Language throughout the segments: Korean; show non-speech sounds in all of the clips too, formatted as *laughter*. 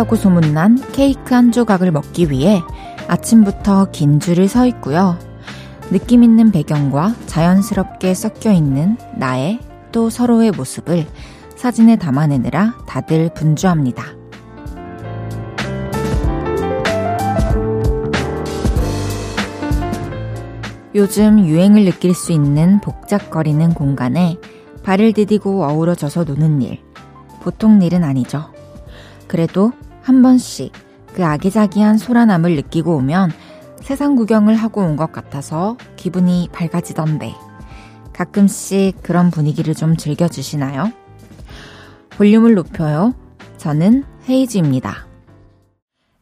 맛있다고 소문난 케이크 한 조각을 먹기 위해 아침부터 긴 줄을 서 있고요. 느낌 있는 배경과 자연스럽게 섞여 있는 나의 또 서로의 모습을 사진에 담아내느라 다들 분주합니다. 요즘 유행을 느낄 수 있는 복잡거리는 공간에 발을 디디고 어우러져서 노는 일. 보통 일은 아니죠. 그래도 한 번씩 그 아기자기한 소란함을 느끼고 오면 세상 구경을 하고 온 것 같아서 기분이 밝아지던데 가끔씩 그런 분위기를 좀 즐겨주시나요? 볼륨을 높여요. 저는 헤이즈입니다.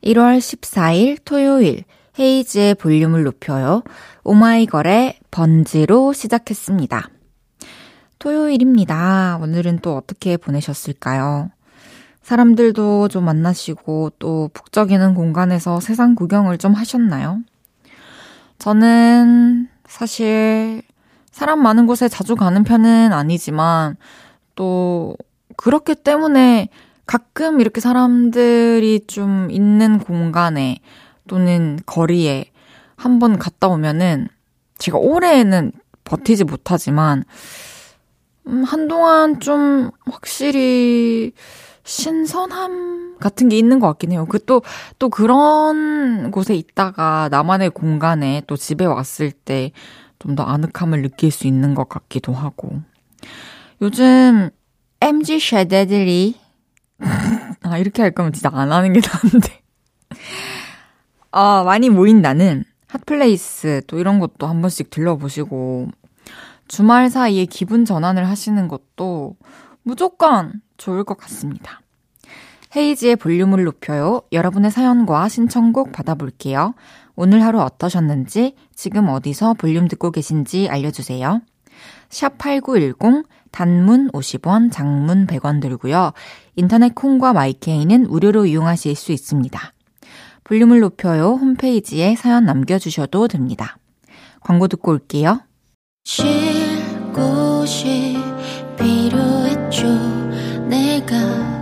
1월 14일 토요일 헤이즈의 볼륨을 높여요. 오마이걸의 번지로 시작했습니다. 토요일입니다. 오늘은 또 어떻게 보내셨을까요? 사람들도 좀 만나시고 또 북적이는 공간에서 세상 구경을 좀 하셨나요? 저는 사실 사람 많은 곳에 자주 가는 편은 아니지만 또 그렇기 때문에 가끔 이렇게 사람들이 좀 있는 공간에 또는 거리에 한번 갔다 오면은 제가 올해는 버티지 못하지만 음, 한동안 좀 확실히 신선함 같은 게 있는 것 같긴 해요. 그 또, 또 그런 곳에 있다가 나만의 공간에 또 집에 왔을 때 좀 더 아늑함을 느낄 수 있는 것 같기도 하고. 요즘 MG 쉐데들이, *laughs* 아, 이렇게 할 거면 진짜 안 하는 게 나은데. 아, 많이 모인다는 hot place 또 이런 것도 한 번씩 들러보시고, 주말 사이에 기분 전환을 하시는 것도 무조건 좋을 것 같습니다. 헤이즈의 볼륨을 높여요. 여러분의 사연과 신청곡 받아볼게요. 오늘 하루 어떠셨는지, 지금 어디서 볼륨 듣고 계신지 알려주세요. 샵 8910, 단문 50원, 장문 100원 들고요. 인터넷 콩과 마이케이는 무료로 이용하실 수 있습니다. 볼륨을 높여요. 홈페이지에 사연 남겨주셔도 됩니다. 광고 듣고 올게요. 쉴 곳이 필요했죠. 내가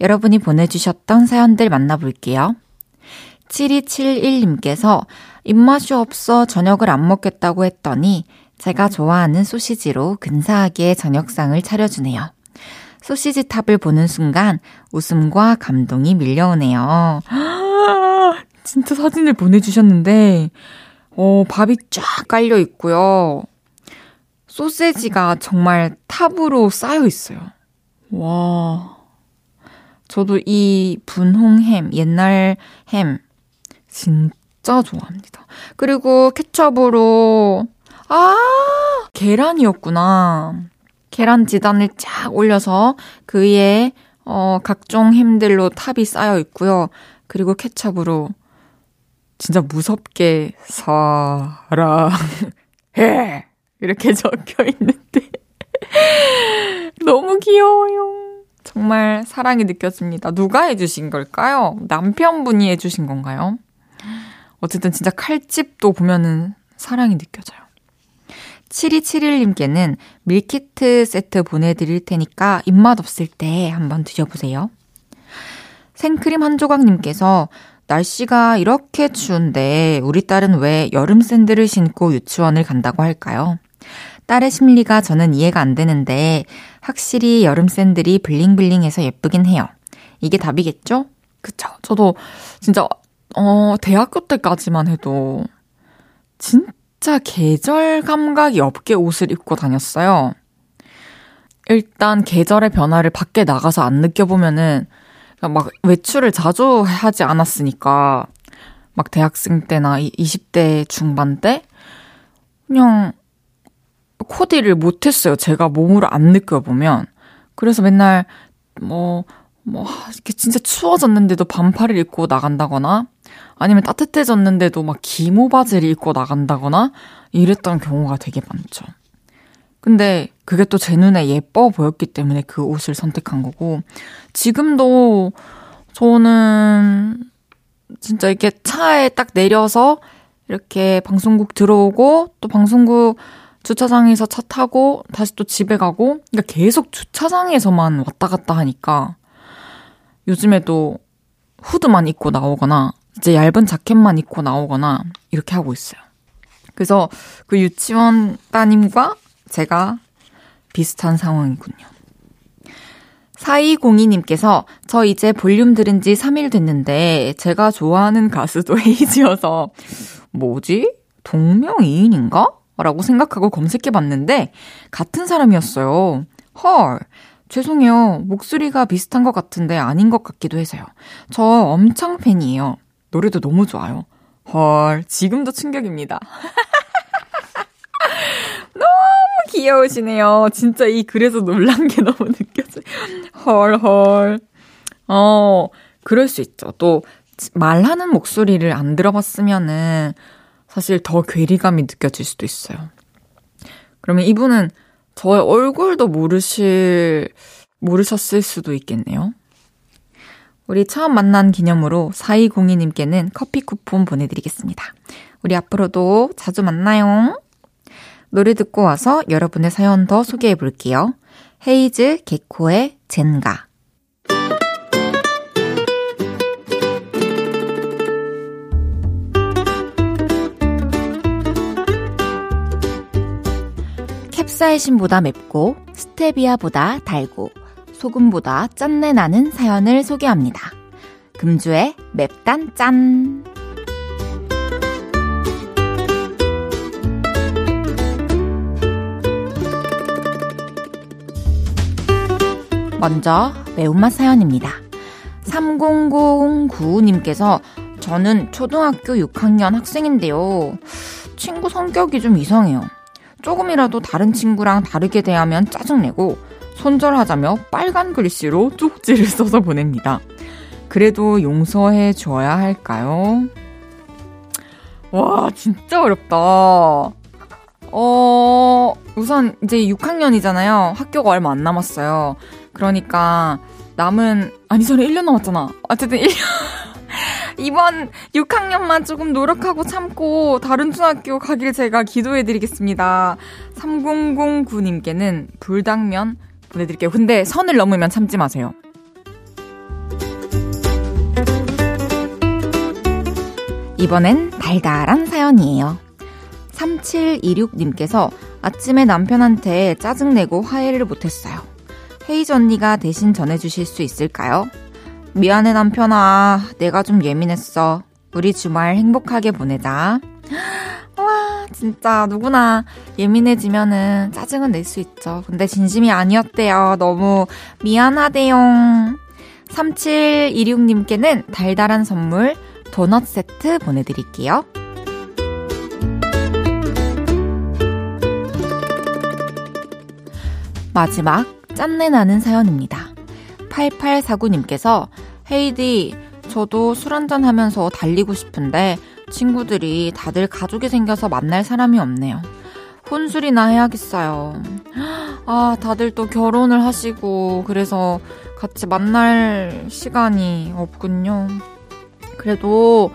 여러분이 보내주셨던 사연들 만나볼게요. 7271님께서 입맛이 없어 저녁을 안 먹겠다고 했더니 제가 좋아하는 소시지로 근사하게 저녁상을 차려주네요. 소시지 탑을 보는 순간 웃음과 감동이 밀려오네요. *gasps* 진짜 사진을 보내주셨는데, 어, 밥이 쫙 깔려 있고요. 소세지가 정말 탑으로 쌓여 있어요. 와. 저도 이 분홍햄, 옛날 햄, 진짜 좋아합니다. 그리고 케첩으로, 아! 계란이었구나. 계란 지단을 쫙 올려서 그 위에, 어, 각종 햄들로 탑이 쌓여 있고요. 그리고 케첩으로 진짜 무섭게 사랑해 *laughs* 이렇게 적혀 있는데 *laughs* 너무 귀여워요. 정말 사랑이 느껴집니다. 누가 해주신 걸까요? 남편분이 해주신 건가요? 어쨌든 진짜 칼집도 보면은 사랑이 느껴져요. 7271님께는 밀키트 세트 보내드릴 테니까 입맛 없을 때 한번 드셔보세요. 생크림 한 조각님께서 날씨가 이렇게 추운데 우리 딸은 왜 여름 샌들을 신고 유치원을 간다고 할까요? 딸의 심리가 저는 이해가 안 되는데 확실히 여름 샌들이 블링블링해서 예쁘긴 해요. 이게 답이겠죠? 그쵸. 저도 진짜 어 대학교 때까지만 해도 진짜 계절 감각이 없게 옷을 입고 다녔어요. 일단 계절의 변화를 밖에 나가서 안 느껴보면은 막 외출을 자주 하지 않았으니까 막 대학생 때나 20대 중반 때 그냥 코디를 못했어요. 제가 몸으로 안 느껴보면. 그래서 맨날 뭐 뭐, 이렇게 진짜 추워졌는데도 반팔을 입고 나간다거나, 아니면 따뜻해졌는데도 막 기모 바지를 입고 나간다거나, 이랬던 경우가 되게 많죠. 근데 그게 또 제 눈에 예뻐 보였기 때문에 그 옷을 선택한 거고, 지금도 저는 진짜 이렇게 차에 딱 내려서 이렇게 방송국 들어오고 또 방송국 주차장에서 차 타고 다시 또 집에 가고 그러니까 계속 주차장에서만 왔다 갔다 하니까 요즘에도 후드만 입고 나오거나 이제 얇은 자켓만 입고 나오거나 이렇게 하고 있어요. 그래서 그 유치원 따님과 제가 비슷한 상황이군요. 4202님께서 저 이제 볼륨 들은 지 3일 됐는데 제가 좋아하는 가수도 *laughs* 헤이지여서 뭐지? 동명이인인가? 라고 생각하고 검색해 봤는데 같은 사람이었어요. 헐. 죄송해요. 목소리가 비슷한 것 같은데 아닌 것 같기도 해서요. 저 엄청 팬이에요. 노래도 너무 좋아요. 헐. 지금도 충격입니다. *laughs* 너무 귀여우시네요. 진짜 이 글에서 놀란 게 너무 느껴져요. 헐, 헐. 어, 그럴 수 있죠. 또, 말하는 목소리를 안 들어봤으면은 사실 더 괴리감이 느껴질 수도 있어요. 그러면 이분은 저의 얼굴도 모르실, 모르셨을 수도 있겠네요. 우리 처음 만난 기념으로 4202님께는 커피 쿠폰 보내드리겠습니다. 우리 앞으로도 자주 만나요. 노래 듣고 와서 여러분의 사연 더 소개해 볼게요. 헤이즈 개코의 젠가. 캡사이신보다 맵고 스테비아보다 달고 소금보다 짠내 나는 사연을 소개합니다. 금주의 맵단 짠! 먼저 매운맛 사연입니다. 3009님께서 저는 초등학교 6학년 학생인데요. 친구 성격이 좀 이상해요. 조금이라도 다른 친구랑 다르게 대하면 짜증내고 손절하자며 빨간 글씨로 쪽지를 *laughs* 써서 보냅니다. 그래도 용서해 줘야 할까요? 와, 진짜 어렵다. 어, 우선 이제 6학년이잖아요. 학교가 얼마 안 남았어요. 그러니까 남은 아니 전에 1년 남았잖아. 어쨌든 1년 이번 6학년만 조금 노력하고 참고 다른 중학교 가길 제가 기도해 드리겠습니다. 3009님께는 불당면 보내드릴게요. 근데 선을 넘으면 참지 마세요. 이번엔 달달한 사연이에요. 3726님께서 아침에 남편한테 짜증내고 화해를 못했어요. 헤이즈 언니가 대신 전해주실 수 있을까요? 미안해 남편아. 내가 좀 예민했어. 우리 주말 행복하게 보내자. *gasps* 와, 진짜 누구나 예민해지면은 짜증은 낼 수 있죠. 근데 진심이 아니었대요. 너무 미안하대요. 3726님께는 달달한 선물 도넛 세트 보내드릴게요. 마지막 짠내 나는 사연입니다. 8849님께서 헤이디, 저도 술 한잔 하면서 달리고 싶은데 친구들이 다들 가족이 생겨서 만날 사람이 없네요. 혼술이나 해야겠어요. 아, 다들 또 결혼을 하시고, 그래서 같이 만날 시간이 없군요. 그래도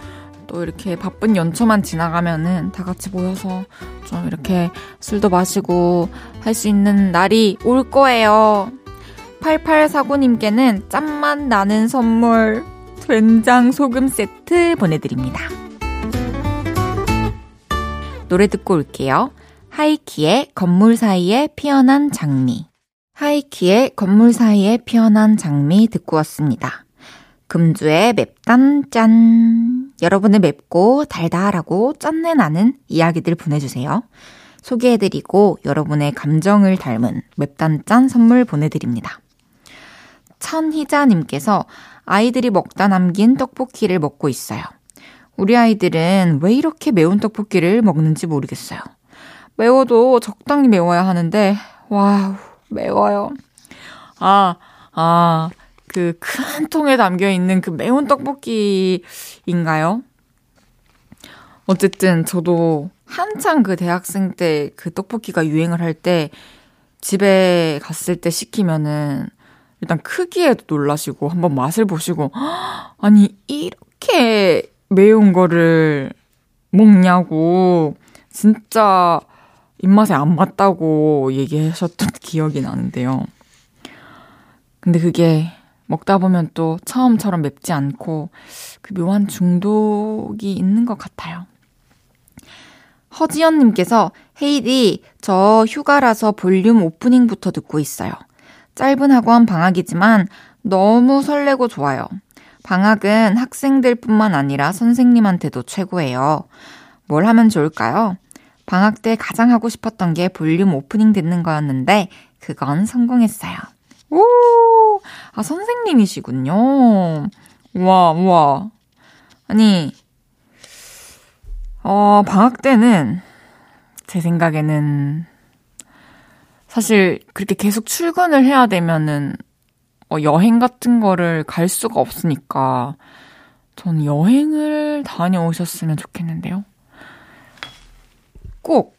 또 이렇게 바쁜 연초만 지나가면은 다 같이 모여서 좀 이렇게 술도 마시고 할 수 있는 날이 올 거예요. 8849님께는 짠맛 나는 선물 된장 소금 세트 보내드립니다. 노래 듣고 올게요. 하이키의 건물 사이에 피어난 장미. 하이키의 건물 사이에 피어난 장미 듣고 왔습니다. 금주의 맵단 짠. 여러분의 맵고 달달하고 짠내 나는 이야기들 보내주세요. 소개해드리고 여러분의 감정을 닮은 맵단짠 선물 보내드립니다. 천희자님께서 아이들이 먹다 남긴 떡볶이를 먹고 있어요. 우리 아이들은 왜 이렇게 매운 떡볶이를 먹는지 모르겠어요. 매워도 적당히 매워야 하는데, 와우, 매워요. 아, 아, 그 큰 통에 담겨 있는 그 매운 떡볶이인가요? 어쨌든 저도 한창 그 대학생 때 그 떡볶이가 유행을 할 때 집에 갔을 때 시키면은 일단 크기에도 놀라시고 한번 맛을 보시고 아니 이렇게 매운 거를 먹냐고 진짜 입맛에 안 맞다고 얘기하셨던 *laughs* 기억이 나는데요. 근데 그게 먹다 보면 또 처음처럼 맵지 않고 그 묘한 중독이 있는 것 같아요. 허지연님께서 헤이디 저 휴가라서 볼륨 오프닝부터 듣고 있어요. 짧은 학원 방학이지만 너무 설레고 좋아요. 방학은 학생들뿐만 아니라 선생님한테도 최고예요. 뭘 하면 좋을까요? 방학 때 가장 하고 싶었던 게 볼륨 오프닝 듣는 거였는데 그건 성공했어요. 오! 아, 선생님이시군요. 와, 와. 아니, 어, 방학 때는 제 생각에는 사실 그렇게 계속 출근을 해야 되면은 어, 여행 같은 거를 갈 수가 없으니까 전 여행을 다녀오셨으면 좋겠는데요. 꼭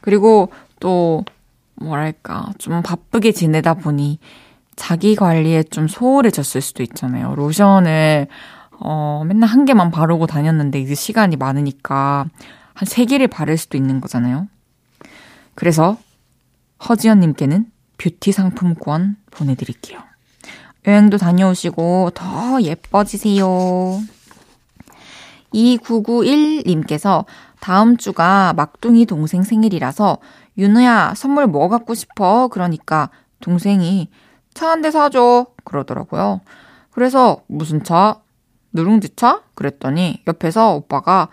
그리고 또 뭐랄까 좀 바쁘게 지내다 보니 자기 관리에 좀 소홀해졌을 수도 있잖아요. 로션을 어, 맨날 한 개만 바르고 다녔는데 이제 시간이 많으니까 한 세 개를 바를 수도 있는 거잖아요. 그래서 허지연님께는 뷰티 상품권 보내드릴게요. 여행도 다녀오시고 더 예뻐지세요. 2991님께서 다음 주가 막둥이 동생 생일이라서 윤우야 선물 뭐 갖고 싶어? 그러니까 동생이 차 한 대 사줘 그러더라고요. 그래서 무슨 차? 누룽지 차? 그랬더니 옆에서 오빠가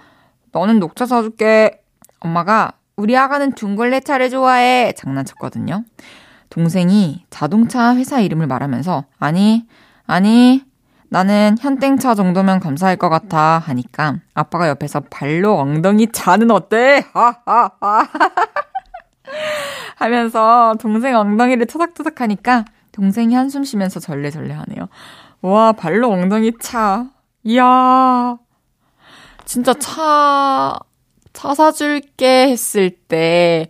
너는 녹차 사줄게. 엄마가 우리 아가는 둥글레 차를 좋아해. 장난쳤거든요. 동생이 자동차 회사 이름을 말하면서 아니, 아니, 나는 현땡차 정도면 감사할 것 같아 하니까 아빠가 옆에서 발로 엉덩이 차는 어때? 하하하. *laughs* 하면서 동생 엉덩이를 토닥토닥 하니까 동생이 한숨 쉬면서 절레절레 하네요. 와, 발로 엉덩이 차. 이야. 진짜 차, 차 사줄게 했을 때,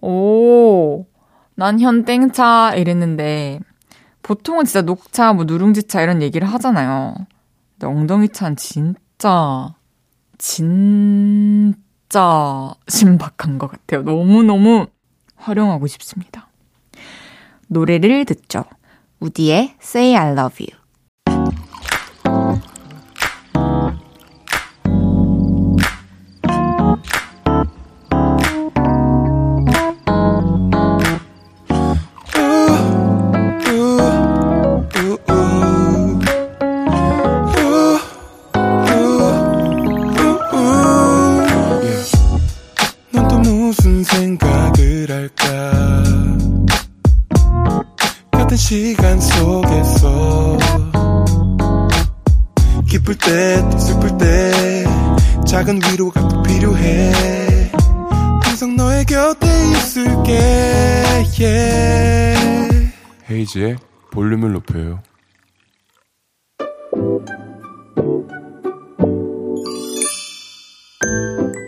오, 난 현땡차 이랬는데, 보통은 진짜 녹차, 뭐 누룽지차 이런 얘기를 하잖아요. 근데 엉덩이차는 진짜, 진짜 신박한 것 같아요. 너무너무 활용하고 싶습니다. 노래를 듣죠. 우디의 Say I Love You.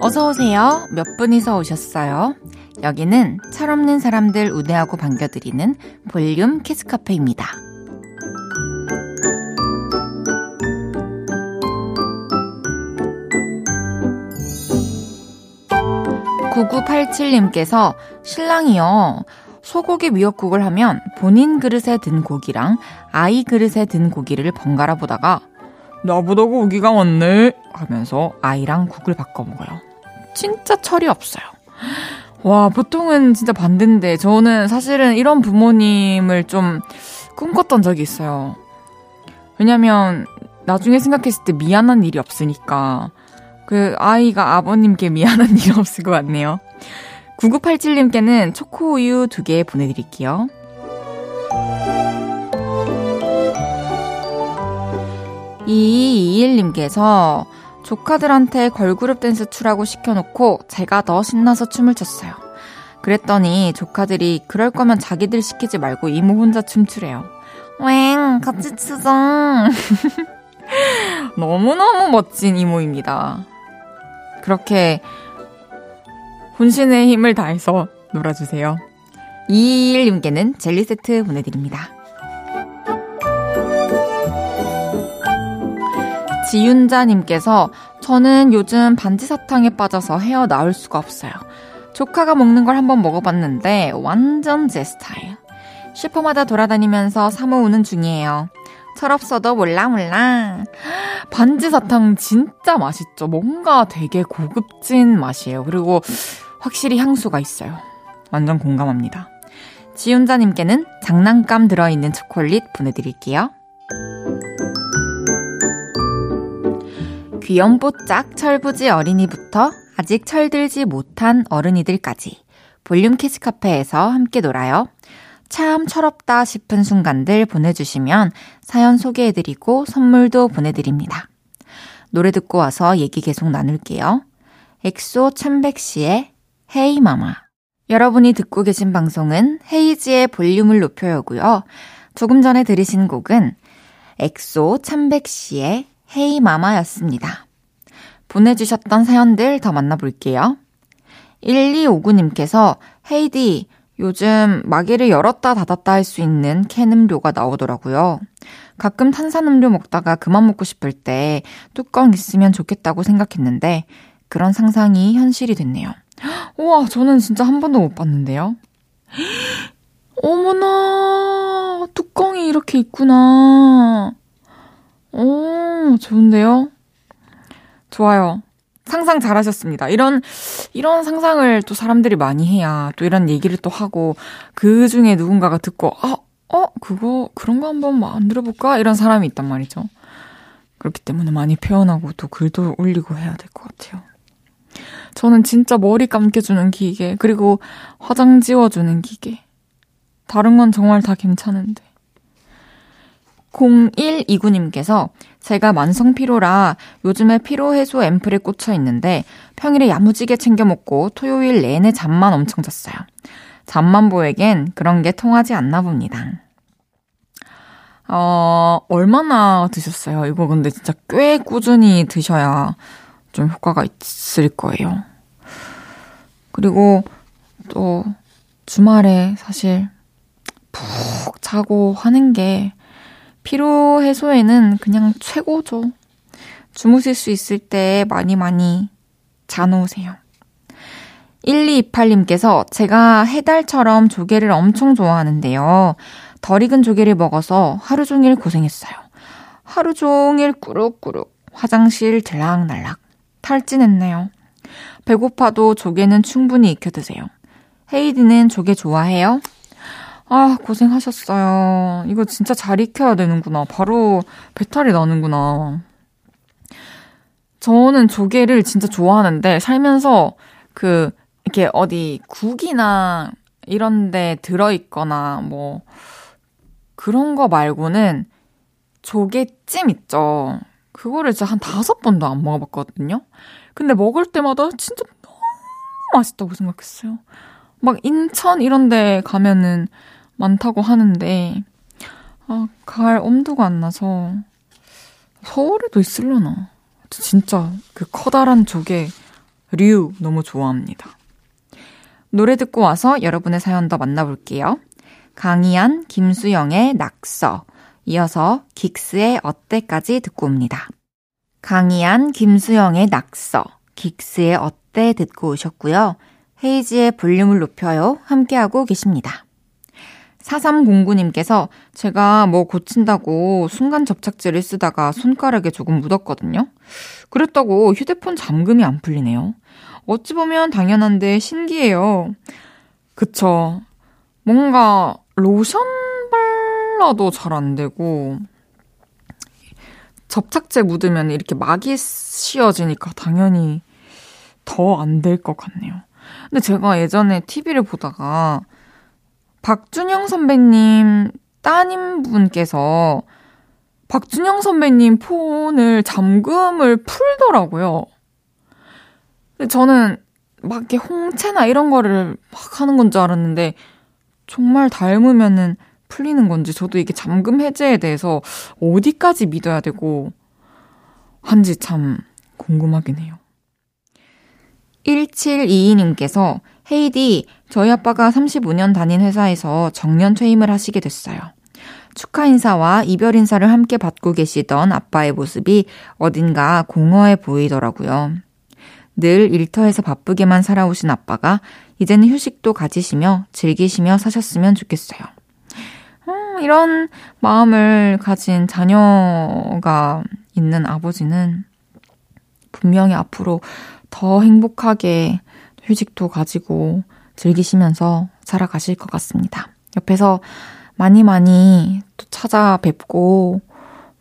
어서 오세요. 몇 분이서 오셨어요? 여기는 철없는 사람들 우대하고 반겨드리는 볼륨 키스 카페입니다. 9987님께서 신랑이요. 소고기 미역국을 하면 본인 그릇에 든 고기랑 아이 그릇에 든 고기를 번갈아 보다가 나보다 고기가 많네 하면서 아이랑 국을 바꿔 먹어요. 진짜 철이 없어요. 와, 보통은 진짜 반대인데 저는 사실은 이런 부모님을 좀 꿈꿨던 적이 있어요. 왜냐면 나중에 생각했을 때 미안한 일이 없으니까 그 아이가 아버님께 미안한 *laughs* 일이 없을 것 같네요. 9987님께는 초코우유 두개 보내드릴게요. 이이일님께서 조카들한테 걸그룹 댄스 추라고 시켜놓고 제가 더 신나서 춤을 췄어요. 그랬더니 조카들이 그럴 거면 자기들 시키지 말고 이모 혼자 춤추래요. 웽, 같이 추자. *laughs* 너무너무 멋진 이모입니다. 그렇게 혼신의 힘을 다해서 놀아주세요. 221님께는 젤리 세트 보내드립니다. 지윤자님께서 저는 요즘 반지사탕에 빠져서 헤어 나올 수가 없어요. 조카가 먹는 걸 한번 먹어봤는데 완전 제 스타일. 슈퍼마다 돌아다니면서 사모으는 중이에요. 철없어도 몰라 몰라. 반지사탕 진짜 맛있죠. 뭔가 되게 고급진 맛이에요. 그리고 확실히 향수가 있어요. 완전 공감합니다. 지윤자님께는 장난감 들어있는 초콜릿 보내드릴게요. 귀염뽀짝 철부지 어린이부터 아직 철들지 못한 어른이들까지 볼륨 키즈 카페에서 함께 놀아요. 참 철없다 싶은 순간들 보내주시면 사연 소개해드리고 선물도 보내드립니다. 노래 듣고 와서 얘기 계속 나눌게요. 엑소 첸백시의 Hey Mama. 여러분이 듣고 계신 방송은 헤이즈의 볼륨을 높여요고요. 조금 전에 들으신 곡은 엑소 첸백시의 Hey Mama였습니다. 보내주셨던 사연들 더 만나볼게요. 1259님께서 헤이디 요즘 마개를 열었다 닫았다 할 수 있는 캔 음료가 나오더라고요. 가끔 탄산음료 먹다가 그만 먹고 싶을 때 뚜껑 있으면 좋겠다고 생각했는데 그런 상상이 현실이 됐네요. 우와, 저는 진짜 한 번도 못 봤는데요. *gasps* 어머나, 뚜껑이 이렇게 있구나. 오, 좋은데요? 좋아요. 상상 잘 하셨습니다. 이런, 이런 상상을 또 사람들이 많이 해야 또 이런 얘기를 또 하고 그 중에 누군가가 듣고, 아, 어, 그거, 그런 거 한번 만들어볼까? 이런 사람이 있단 말이죠. 그렇기 때문에 많이 표현하고 또 글도 올리고 해야 될 것 같아요. 저는 진짜 머리 감겨주는 기계, 그리고 화장 지워주는 기계. 다른 건 정말 다 괜찮은데. 0129님께서 제가 만성 피로라 요즘에 피로 해소 앰플에 꽂혀 있는데 평일에 야무지게 챙겨 먹고 토요일 내내 잠만 엄청 잤어요. 잠만보에겐 그런 게 통하지 않나 봅니다. 어, 얼마나 드셨어요? 이거 근데 진짜 꽤 꾸준히 드셔야 좀 효과가 있을 거예요. 그리고 또 주말에 사실 푹 자고 하는 게 피로 해소에는 그냥 최고죠. 주무실 수 있을 때 많이 많이 자놓으세요. 1228님께서 제가 해달처럼 조개를 엄청 좋아하는데요. 덜 익은 조개를 먹어서 하루 종일 고생했어요. 하루 종일 꾸룩꾸룩 화장실 들락날락 탈진했네요. 배고파도 조개는 충분히 익혀 드세요. 헤이디는 조개 좋아해요? 아, 고생하셨어요. 이거 진짜 잘 익혀야 되는구나. 바로 배탈이 나는구나. 저는 조개를 진짜 좋아하는데 살면서 그 이렇게 어디 국이나 이런 데 들어 있거나 뭐 그런 거 말고는 조개찜 있죠. 그거를 진짜 한 다섯 번도 안 먹어봤거든요. 근데 먹을 때마다 진짜 너무 맛있다고 생각했어요. 막 인천 이런 데 가면은 많다고 하는데, 아, 갈 엄두가 안 나서, 서울에도 있을려나? 진짜 그 커다란 조개, 류 너무 좋아합니다. 노래 듣고 와서 여러분의 사연 더 만나볼게요. 강희안, 김수영의 낙서, 이어서 긱스의 어때까지 듣고 옵니다. 강희안, 김수영의 낙서, 긱스의 어때 듣고 오셨고요. 헤이지의 볼륨을 높여요. 함께하고 계십니다. 4309님께서 제가 뭐 고친다고 순간 접착제를 쓰다가 손가락에 조금 묻었거든요. 그랬다고 휴대폰 잠금이 안 풀리네요. 어찌 보면 당연한데 신기해요. 그쵸. 뭔가 로션 발라도 잘 안 되고, 접착제 묻으면 이렇게 막이 씌어지니까 당연히 더 안 될 것 같네요. 근데 제가 예전에 TV를 보다가 박준영 선배님 따님분께서 박준영 선배님 폰을 잠금을 풀더라고요. 근데 저는 막 이렇게 홍채나 이런 거를 막 하는 건 줄 알았는데 정말 닮으면은 풀리는 건지 저도 이게 잠금 해제에 대해서 어디까지 믿어야 되고 한지 참 궁금하긴 해요. 1722님께서 헤이디, 저희 아빠가 35년 다닌 회사에서 정년 퇴임을 하시게 됐어요. 축하 인사와 이별 인사를 함께 받고 계시던 아빠의 모습이 어딘가 공허해 보이더라고요. 늘 일터에서 바쁘게만 살아오신 아빠가 이제는 휴식도 가지시며 즐기시며 사셨으면 좋겠어요. 음, 이런 마음을 가진 자녀가 있는 아버지는 분명히 앞으로 더 행복하게 휴식도 가지고 즐기시면서 살아가실 것 같습니다. 옆에서 많이 많이 또 찾아뵙고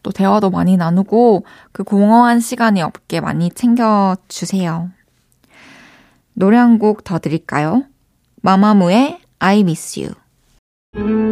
또 대화도 많이 나누고 그 공허한 시간이 없게 많이 챙겨주세요. 노래 한 곡 더 드릴까요? 마마무의 I miss you.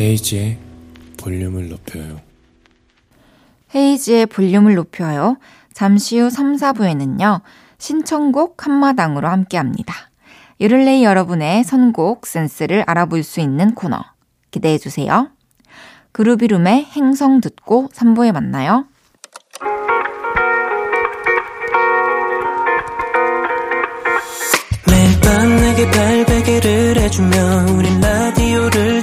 헤이지의 볼륨을 높여요. 헤이지의 볼륨을 높여요. 잠시 후 3, 4부에는요. 신청곡 한마당으로 함께 합니다. 유를레이 여러분의 선곡 센스를 알아볼 수 있는 코너. 기대해 주세요. 그루비룸의 행성 듣고 3부에 만나요. 매일 밤 내게 발베개를 해주며 우린 라디오를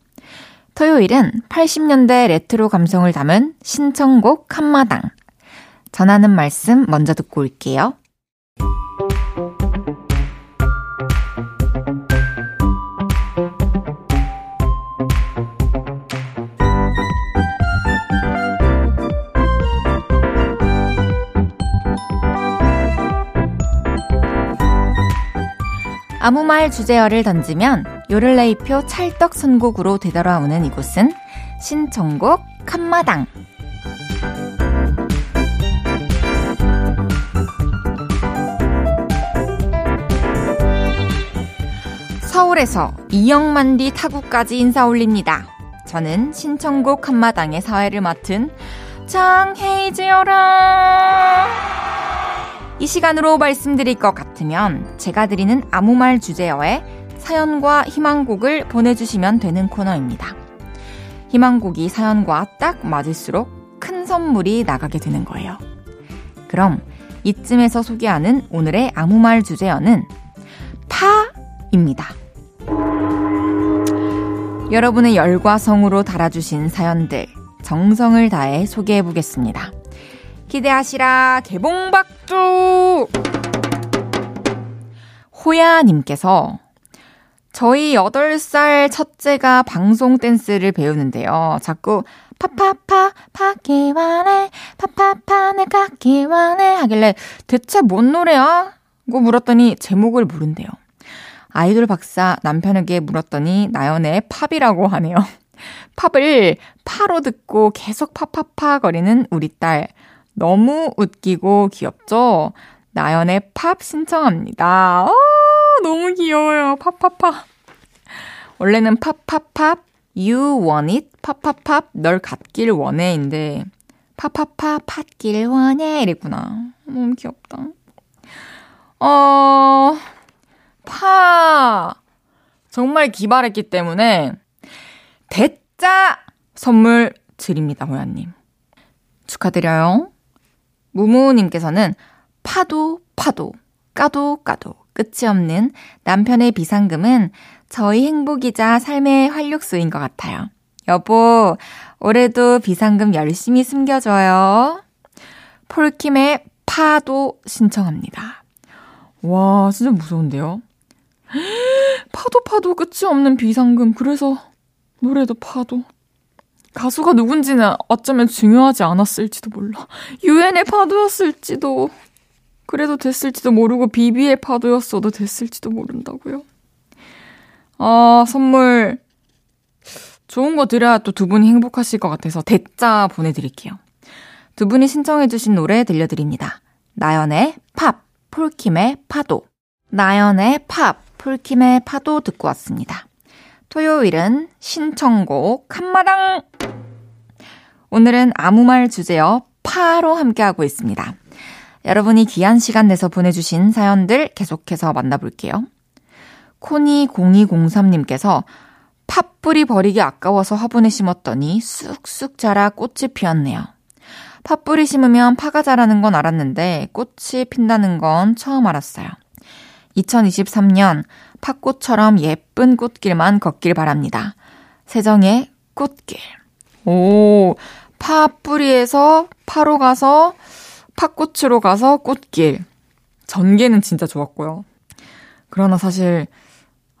토요일은 80년대 레트로 감성을 담은 신청곡 한마당. 전하는 말씀 먼저 듣고 올게요. 아무 말 주제어를 던지면 요를레이표 찰떡 선곡으로 되돌아오는 이곳은 신청곡 칸마당. 서울에서 이영만 디 타구까지 인사 올립니다. 저는 신청곡 한마당의 사회를 맡은 장혜지여라. 이 시간으로 말씀드릴 것 같으면 제가 드리는 아무 말 주제어에 사연과 희망곡을 보내주시면 되는 코너입니다. 희망곡이 사연과 딱 맞을수록 큰 선물이 나가게 되는 거예요. 그럼 이쯤에서 소개하는 오늘의 아무 말 주제어는 파입니다. 여러분의 열과 성으로 달아주신 사연들 정성을 다해 소개해 보겠습니다. 기대하시라 개봉박주 호야님께서 저희 8살 첫째가 방송 댄스를 배우는데요. 자꾸 파파파 파기와네 파파파 내 가기와네 하길래 대체 뭔 노래야? 고 물었더니 제목을 모른대요. 아이돌 박사 남편에게 물었더니 나연의 팝이라고 하네요. *laughs* 팝을 파로 듣고 계속 파파파 거리는 우리 딸. 너무 웃기고 귀엽죠? 나연의 팝 신청합니다. 어, 너무 귀여워요. 팝팝팝. 원래는 팝팝팝, you want it, 팝팝팝, 널 갖길 원해인데, 팝팝팝, 팥길 원해. 이랬구나. 너무 귀엽다. 어, 파. 정말 기발했기 때문에, 대짜 선물 드립니다, 호야님. 축하드려요. 무무님께서는 파도, 파도. 까도 까도 끝이 없는 남편의 비상금은 저희 행복이자 삶의 활력소인 것 같아요. 여보, 올해도 비상금 열심히 숨겨줘요. 폴킴의 파도 신청합니다. 와, 진짜 무서운데요? *gasps* 파도 파도 끝이 없는 비상금. 그래서 노래도 파도. 가수가 누군지는 어쩌면 중요하지 않았을지도 몰라. 유엔의 파도였을지도. 그래도 됐을지도 모르고 비비의 파도였어도 됐을지도 모른다고요. 아, 선물 좋은 거 드려야 또 두 분이 행복하실 것 같아서 대짜 보내드릴게요. 두 분이 신청해주신 노래 들려드립니다. 나연의 팝, 폴킴의 파도. 나연의 팝, 폴킴의 파도 듣고 왔습니다. 토요일은 신청곡 한마당! 오늘은 아무 말 주제여 파로 함께하고 있습니다. 여러분이 귀한 시간 내서 보내주신 사연들 계속해서 만나볼게요. 코니0203님께서 팥뿌리 버리기 아까워서 화분에 심었더니 쑥쑥 자라 꽃이 피었네요. 팥뿌리 심으면 파가 자라는 건 알았는데 꽃이 핀다는 건 처음 알았어요. 2023년 팥꽃처럼 예쁜 꽃길만 걷길 바랍니다. 세정의 꽃길. 오, 팥뿌리에서 파로 가서 팥꽃으로 가서 꽃길. 전개는 진짜 좋았고요. 그러나 사실,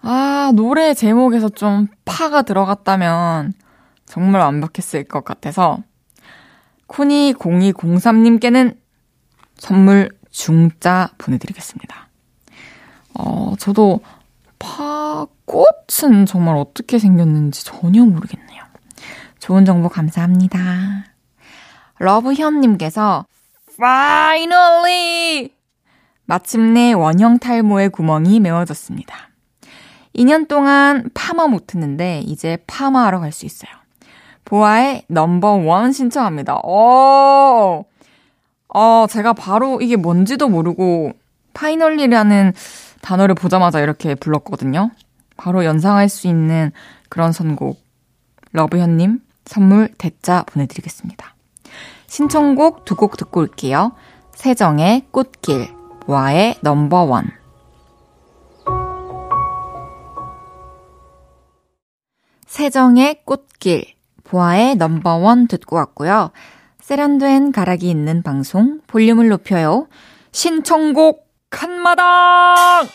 아, 노래 제목에서 좀 파가 들어갔다면 정말 완벽했을 것 같아서 코니0203님께는 선물 중짜 보내드리겠습니다. 어, 저도 파꽃은 정말 어떻게 생겼는지 전혀 모르겠네요. 좋은 정보 감사합니다. 러브현님께서 Finally! 마침내 원형 탈모의 구멍이 메워졌습니다. 2년 동안 파마 못했는데 이제 파마하러 갈 수 있어요. 보아의 넘버원 신청합니다. 어, 어, 제가 바로 이게 뭔지도 모르고 파이널리라는 단어를 보자마자 이렇게 불렀거든요. 바로 연상할 수 있는 그런 선곡. 러브현님 선물 대짜 보내드리겠습니다. 신청곡 두 곡 듣고 올게요. 세정의 꽃길, 와의 넘버원. 세정의 꽃길, 보아의 넘버원 듣고 왔고요. 세련된 가락이 있는 방송, 볼륨을 높여요. 신청곡 칸마당!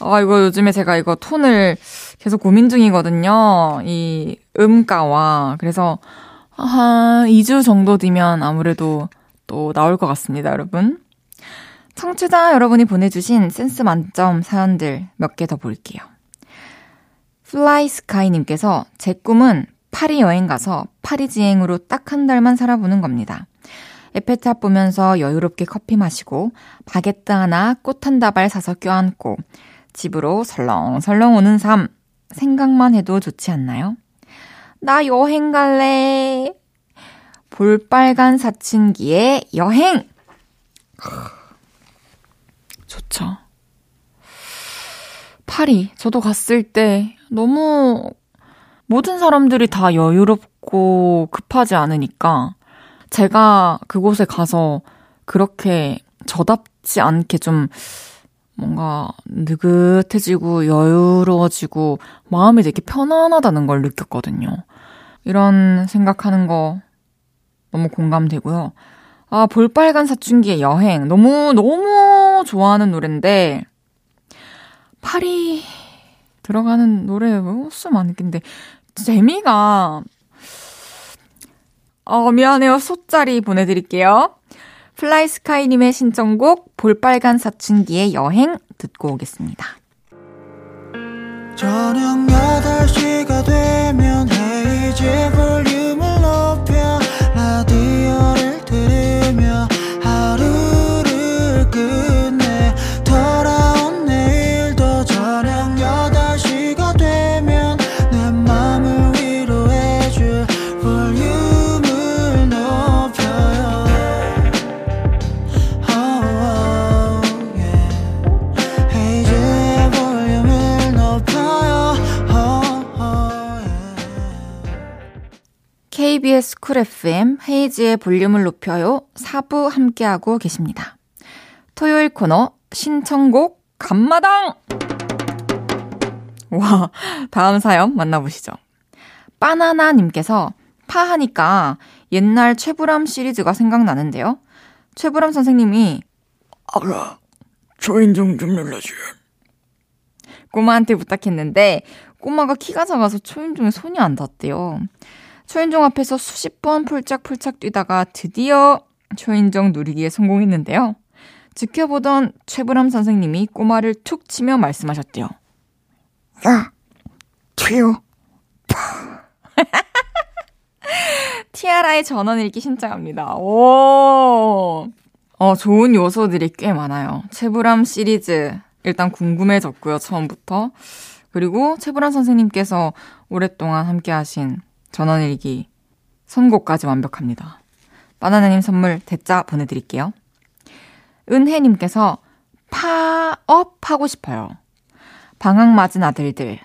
아, 이거 요즘에 제가 이거 톤을 계속 고민 중이거든요. 이 음가와. 그래서 한 2주 정도 뒤면 아무래도 또 나올 것 같습니다, 여러분. 청취자 여러분이 보내주신 센스 만점 사연들 몇 개 더 볼게요. 플라이스카이님께서 제 꿈은 파리 여행 가서 파리지앵으로 딱 한 달만 살아보는 겁니다. 에펠탑 보면서 여유롭게 커피 마시고 바게트 하나 꽃 한 다발 사서 껴안고 집으로 설렁설렁 오는 삶 생각만 해도 좋지 않나요? 나 여행 갈래. 볼빨간 사춘기의 여행. 좋죠. 파리 저도 갔을 때 너무 모든 사람들이 다 여유롭고 급하지 않으니까 제가 그곳에 가서 그렇게 저답지 않게 좀 뭔가 느긋해지고 여유로워지고 마음이 되게 편안하다는 걸 느꼈거든요. 이런 생각하는 거 너무 공감되고요. 아, 볼빨간 사춘기의 여행. 너무, 너무 좋아하는 노래인데, 파리 들어가는 노래 무슨 많긴데, 재미가, 어, 미안해요. 소짜리 보내드릴게요. 플라이스카이님의 신청곡 볼빨간 사춘기의 여행 듣고 오겠습니다. 저녁 8시가 되면 헤이즈 볼 KBS 쿨쿨 FM 헤이지의 볼륨을 높여요 4부 함께하고 계십니다. 토요일 코너 신청곡 감마당! 와, 다음 사연 만나보시죠. 바나나님께서 파하니까 옛날 최불암 시리즈가 생각나는데요. 최불암 선생님이 알아, 초인종 좀 눌러줘. 꼬마한테 부탁했는데 꼬마가 키가 작아서 초인종에 손이 안 닿대요. 초인종 앞에서 수십 번 폴짝폴짝 뛰다가 드디어 초인종 누리기에 성공했는데요. 지켜보던 최불암 선생님이 꼬마를 툭 치며 말씀하셨대요. 야, 튀어. *laughs* 티아라의 전원 읽기 신청합니다. 오! 어, 좋은 요소들이 꽤 많아요. 최불암 시리즈. 일단 궁금해졌고요, 처음부터. 그리고 최불암 선생님께서 오랫동안 함께 하신 전원일기 선곡까지 완벽합니다. 바나나님 선물 대짜 보내드릴게요. 은혜님께서 파업 하고 싶어요. 방학 맞은 아들들.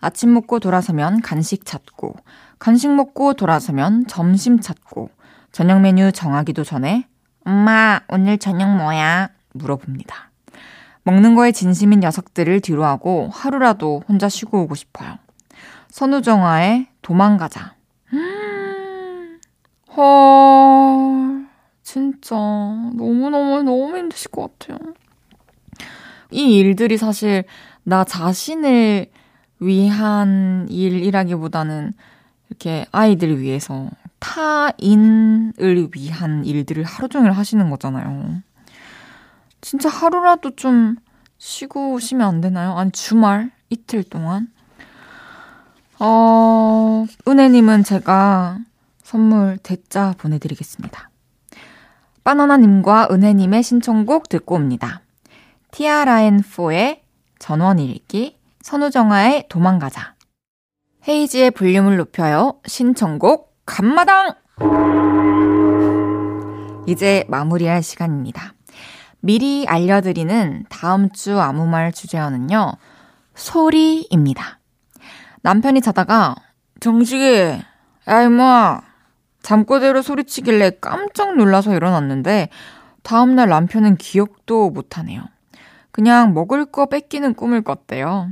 아침 먹고 돌아서면 간식 찾고, 간식 먹고 돌아서면 점심 찾고, 저녁 메뉴 정하기도 전에, 엄마, 오늘 저녁 뭐야? 물어봅니다. 먹는 거에 진심인 녀석들을 뒤로하고 하루라도 혼자 쉬고 오고 싶어요. 선우정아의 도망가자. 음, 헐, 진짜 너무너무 너무 힘드실 것 같아요. 이 일들이 사실 나 자신을 위한 일이라기보다는 이렇게 아이들을 위해서 타인을 위한 일들을 하루 종일 하시는 거잖아요. 진짜 하루라도 좀 쉬고 오시면 안 되나요? 아니, 주말, 이틀 동안? 어, 은혜님은 제가 선물 대짜 보내드리겠습니다. 바나나님과 은혜님의 신청곡 듣고 옵니다. 티아라앤4의 전원 읽기, 선우정아의 도망가자. 헤이지의 볼륨을 높여요. 신청곡 간마당! 이제 마무리할 시간입니다. 미리 알려드리는 다음 주 아무 말 주제어는요. 소리입니다. 남편이 자다가 정식이 야 임마 잠꼬대로 소리치길래 깜짝 놀라서 일어났는데 다음날 남편은 기억도 못하네요. 그냥 먹을 거 뺏기는 꿈을 꿨대요.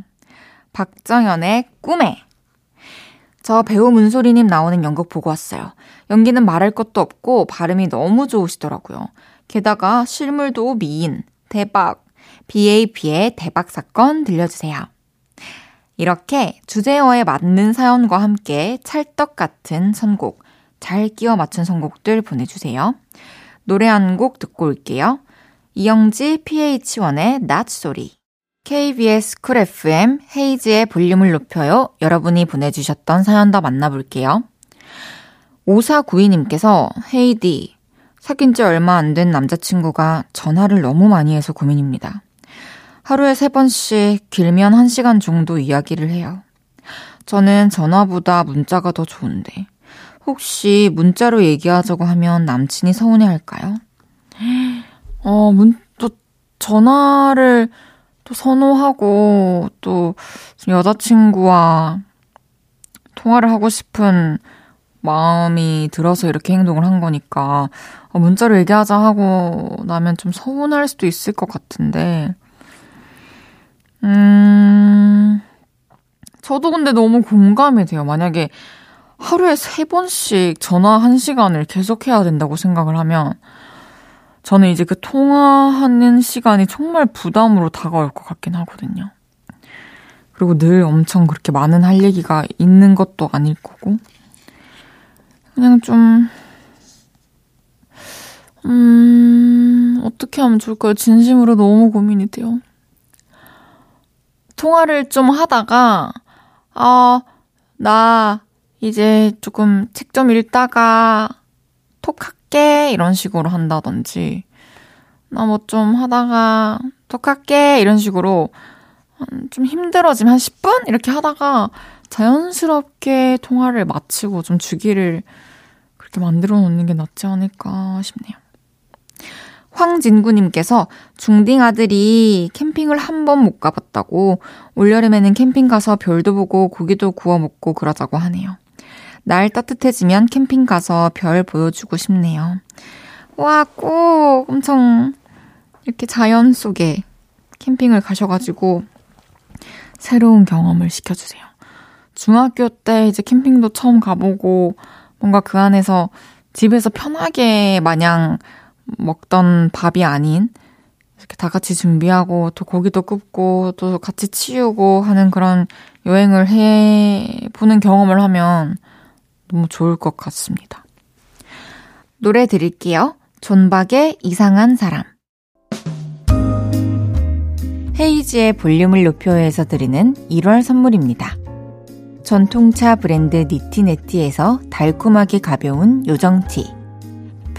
박정현의 꿈에 저 배우 문소리님 나오는 연극 보고 왔어요. 연기는 말할 것도 없고 발음이 너무 좋으시더라고요. 게다가 실물도 미인, 대박, BAB의 대박 사건 들려주세요. 이렇게 주제어에 맞는 사연과 함께 찰떡 같은 선곡, 잘 끼워 맞춘 선곡들 보내주세요. 노래 한 곡 듣고 올게요. 이영지 PH1의 Not Sorry. KBS 쿨 FM 헤이즈의 볼륨을 높여요. 여러분이 보내주셨던 사연 더 만나볼게요. 5492님께서 헤이디, 사귄 지 얼마 안 된 남자친구가 전화를 너무 많이 해서 고민입니다. 하루에 세 번씩 길면 한 시간 정도 이야기를 해요. 저는 전화보다 문자가 더 좋은데, 혹시 문자로 얘기하자고 하면 남친이 서운해 할까요? 어, 문, 또, 전화를 또 선호하고, 또, 여자친구와 통화를 하고 싶은 마음이 들어서 이렇게 행동을 한 거니까, 어, 문자로 얘기하자 하고 나면 좀 서운할 수도 있을 것 같은데, 음, 저도 근데 너무 공감이 돼요. 만약에 하루에 세 번씩 전화 한 시간을 계속 해야 된다고 생각을 하면, 저는 이제 그 통화하는 시간이 정말 부담으로 다가올 것 같긴 하거든요. 그리고 늘 엄청 그렇게 많은 할 얘기가 있는 것도 아닐 거고. 그냥 좀, 음, 어떻게 하면 좋을까요? 진심으로 너무 고민이 돼요. 통화를 좀 하다가, 아, 나 이제 조금 책 좀 읽다가 톡 할게 이런 식으로 한다든지 나 뭐 좀 하다가 톡 할게 이런 식으로 좀 힘들어지면 한 10분 이렇게 하다가 자연스럽게 통화를 마치고 좀 주기를 그렇게 만들어 놓는 게 낫지 않을까 싶네요. 황진구님께서 중딩 아들이 캠핑을 한 번 못 가봤다고 올여름에는 캠핑 가서 별도 보고 고기도 구워 먹고 그러자고 하네요. 날 따뜻해지면 캠핑 가서 별 보여주고 싶네요. 와, 꼭 엄청 이렇게 자연 속에 캠핑을 가셔가지고 새로운 경험을 시켜주세요. 중학교 때 이제 캠핑도 처음 가보고 뭔가 그 안에서 집에서 편하게 마냥 먹던 밥이 아닌 이렇게 다 같이 준비하고 또 고기도 굽고 또 같이 치우고 하는 그런 여행을 해 보는 경험을 하면 너무 좋을 것 같습니다. 노래 드릴게요. 존박의 이상한 사람. 헤이지의 볼륨을 높여서 드리는 1월 선물입니다. 전통차 브랜드 니티네티에서 달콤하게 가벼운 요정티.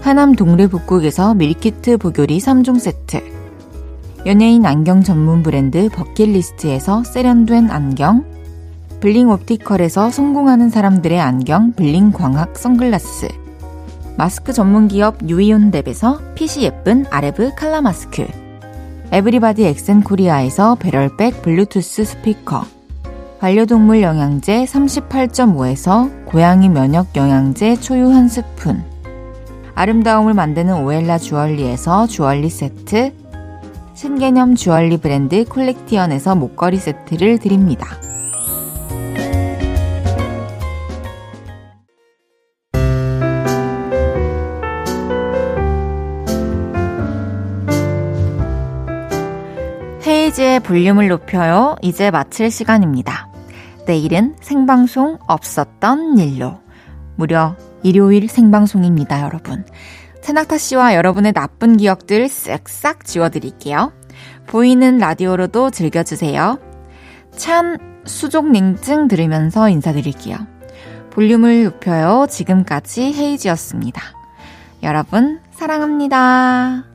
하남 동래북국에서 밀키트 보교리 3종 세트. 연예인 안경 전문 브랜드 버킷리스트에서 세련된 안경. 블링 옵티컬에서 성공하는 사람들의 안경 블링 광학 선글라스. 마스크 전문 기업 유이온랩에서 핏이 예쁜 아레브 칼라 마스크. 에브리바디 엑센 코리아에서 배럴백 블루투스 스피커. 반려동물 영양제 38.5에서 고양이 면역 영양제 초유 한 스푼. 아름다움을 만드는 오엘라 주얼리에서 주얼리 세트. 신개념 주얼리 브랜드 콜렉티언에서 목걸이 세트를 드립니다. 헤이즈의 볼륨을 높여요. 이제 마칠 시간입니다. 내일은 생방송 없었던 일로. 무려 일요일 생방송입니다, 여러분. 채낙타 씨와 여러분의 나쁜 기억들 쓱싹 지워드릴게요. 보이는 라디오로도 즐겨주세요. 찬 수족 냉증 들으면서 인사드릴게요. 볼륨을 높여요. 지금까지 헤이지였습니다. 여러분, 사랑합니다.